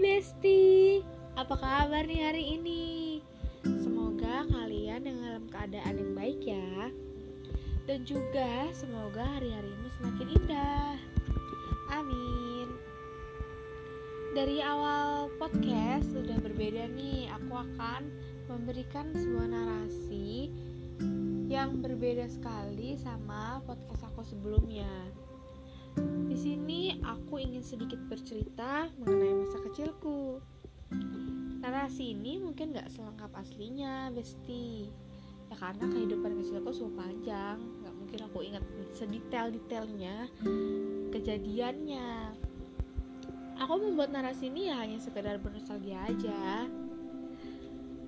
Besti, apa kabar nih hari ini? Semoga kalian dalam keadaan yang baik ya. Dan juga semoga hari-harimu semakin indah. Amin. Dari awal podcast sudah berbeda nih Aku akan memberikan sebuah narasi Yang berbeda sekali sama podcast aku sebelumnya di sini aku ingin sedikit bercerita mengenai masa kecilku. Narasi ini mungkin gak selengkap aslinya, Besti. Ya karena kehidupan kecilku super panjang, gak mungkin aku ingat sedetail-detailnya kejadiannya. Aku membuat narasi ini ya hanya sekedar bernostalgia aja.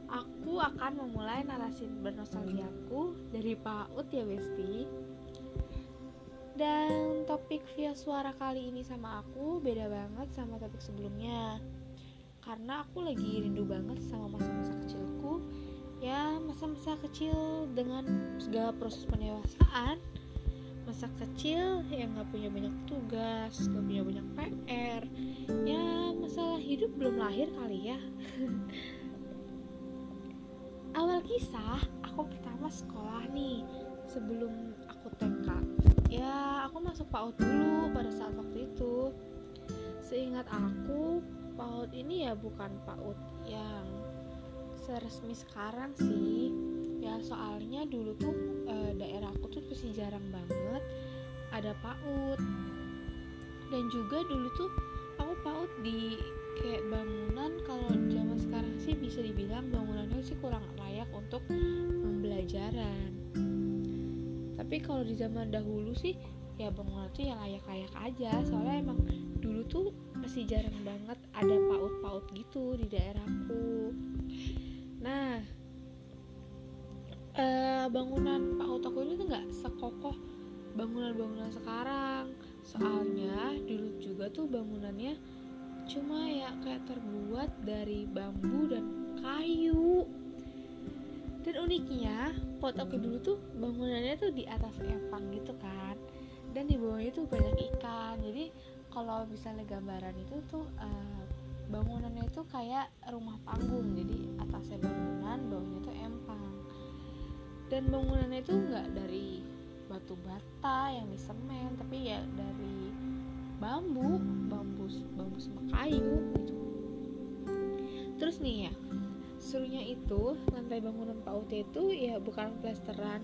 Aku akan memulai narasi bernostalgiaku dari PAUD ya, Besti. Dan topik suara kali ini sama aku beda banget sama topik sebelumnya. Karena aku lagi rindu banget sama masa-masa kecilku. Ya masa-masa kecil dengan segala proses pendewasaan. Masa kecil yang gak punya banyak tugas, gak punya banyak PR Ya masalah hidup belum lahir kali ya. Awal kisah, aku pertama sekolah nih Sebelum aku TK ya aku masuk PAUD dulu pada saat waktu itu. Seingat aku PAUD ini ya bukan PAUD yang seresmi sekarang sih. Ya soalnya dulu tuh e, daerahku tuh masih jarang banget ada PAUD. Dan juga dulu tuh aku PAUD di kayak bangunan kalau zaman sekarang sih bisa dibilang bangunannya sih kurang layak untuk pembelajaran tapi kalau di zaman dahulu sih ya bangunan tuh ya layak-layak aja. Soalnya emang dulu tuh masih jarang banget ada paut-paut gitu di daerahku. Nah eh, bangunan paut aku ini tuh nggak sekokoh bangunan-bangunan sekarang. Soalnya dulu juga tuh bangunannya cuma ya kayak terbuat dari bambu dan kayu dan uniknya pot aku dulu tuh bangunannya tuh di atas empang gitu kan. Dan di bawahnya tuh banyak ikan. Jadi kalau misalnya gambaran itu tuh uh, bangunannya itu kayak rumah panggung. Jadi atasnya bangunan bawahnya tuh empang. Dan bangunannya itu nggak dari batu bata yang di semen tapi ya dari bambu bambu bambu sama kayu gitu serunya itu lantai bangunan PAUT itu ya bukan plesteran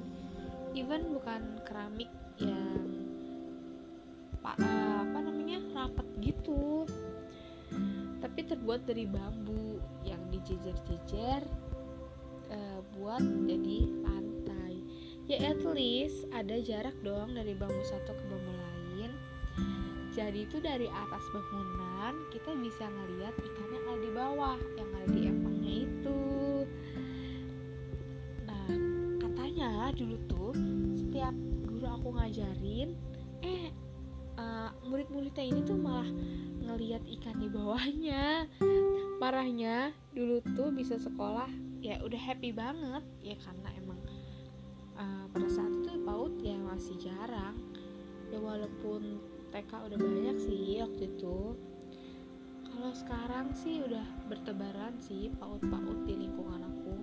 even bukan keramik yang pa, uh, apa namanya rapat gitu. Tapi terbuat dari bambu yang dijejer-jejer uh, buat jadi lantai ya at least ada jarak dong dari bambu satu ke bambu lain. Jadi itu dari atas bangunan kita bisa ngeliat ikan yang ada di bawah yang ada di empangnya itu nah katanya dulu tuh setiap guru aku ngajarin eh uh, murid-muridnya ini tuh malah ngeliat ikan di bawahnya. Parahnya dulu tuh bisa sekolah ya udah happy banget ya karena emang uh, pada saat itu paut ya masih jarang. Ya walaupun TK udah banyak sih waktu itu kalau sekarang sih udah bertebaran sih paut-paut di lingkungan aku.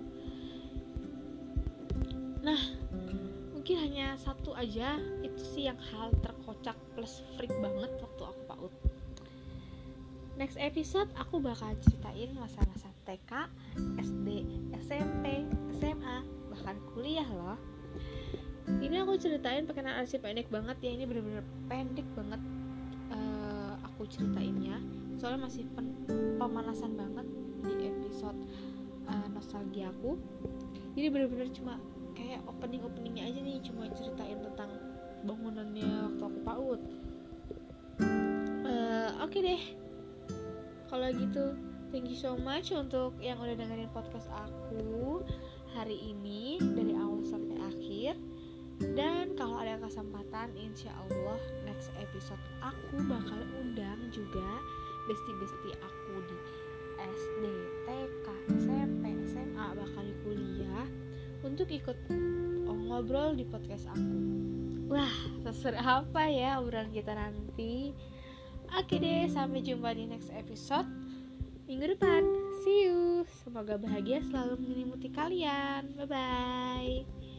Nah mungkin hanya satu aja. Itu sih yang hal terkocak plus freak banget waktu aku paut. Next episode aku bakal ceritain masa-masa TK, SD, SMP, SMA, bahkan kuliah loh. Ini aku ceritain pakai narasi pendek banget ya. Ini bener-bener pendek banget uh, aku ceritainnya soalnya masih pen pemanasan banget di episode uh, nostalgia aku. Jadi bener-bener cuma kayak opening openingnya aja nih cuma ceritain tentang bangunannya waktu aku paut uh, oke okay deh. Kalau gitu thank you so much untuk yang udah dengerin podcast aku hari ini dari awal sampai akhir. Dan kalau ada kesempatan insya Allah next episode aku bakal undang juga besti-besti aku di SD, TK, SMP, SMA bakal di kuliah untuk ikut ngobrol di podcast aku. Wah, seser apa ya obrolan kita nanti? Oke deh, sampai jumpa di next episode. minggu depan. See you. Semoga bahagia selalu menyelimuti kalian. Bye bye.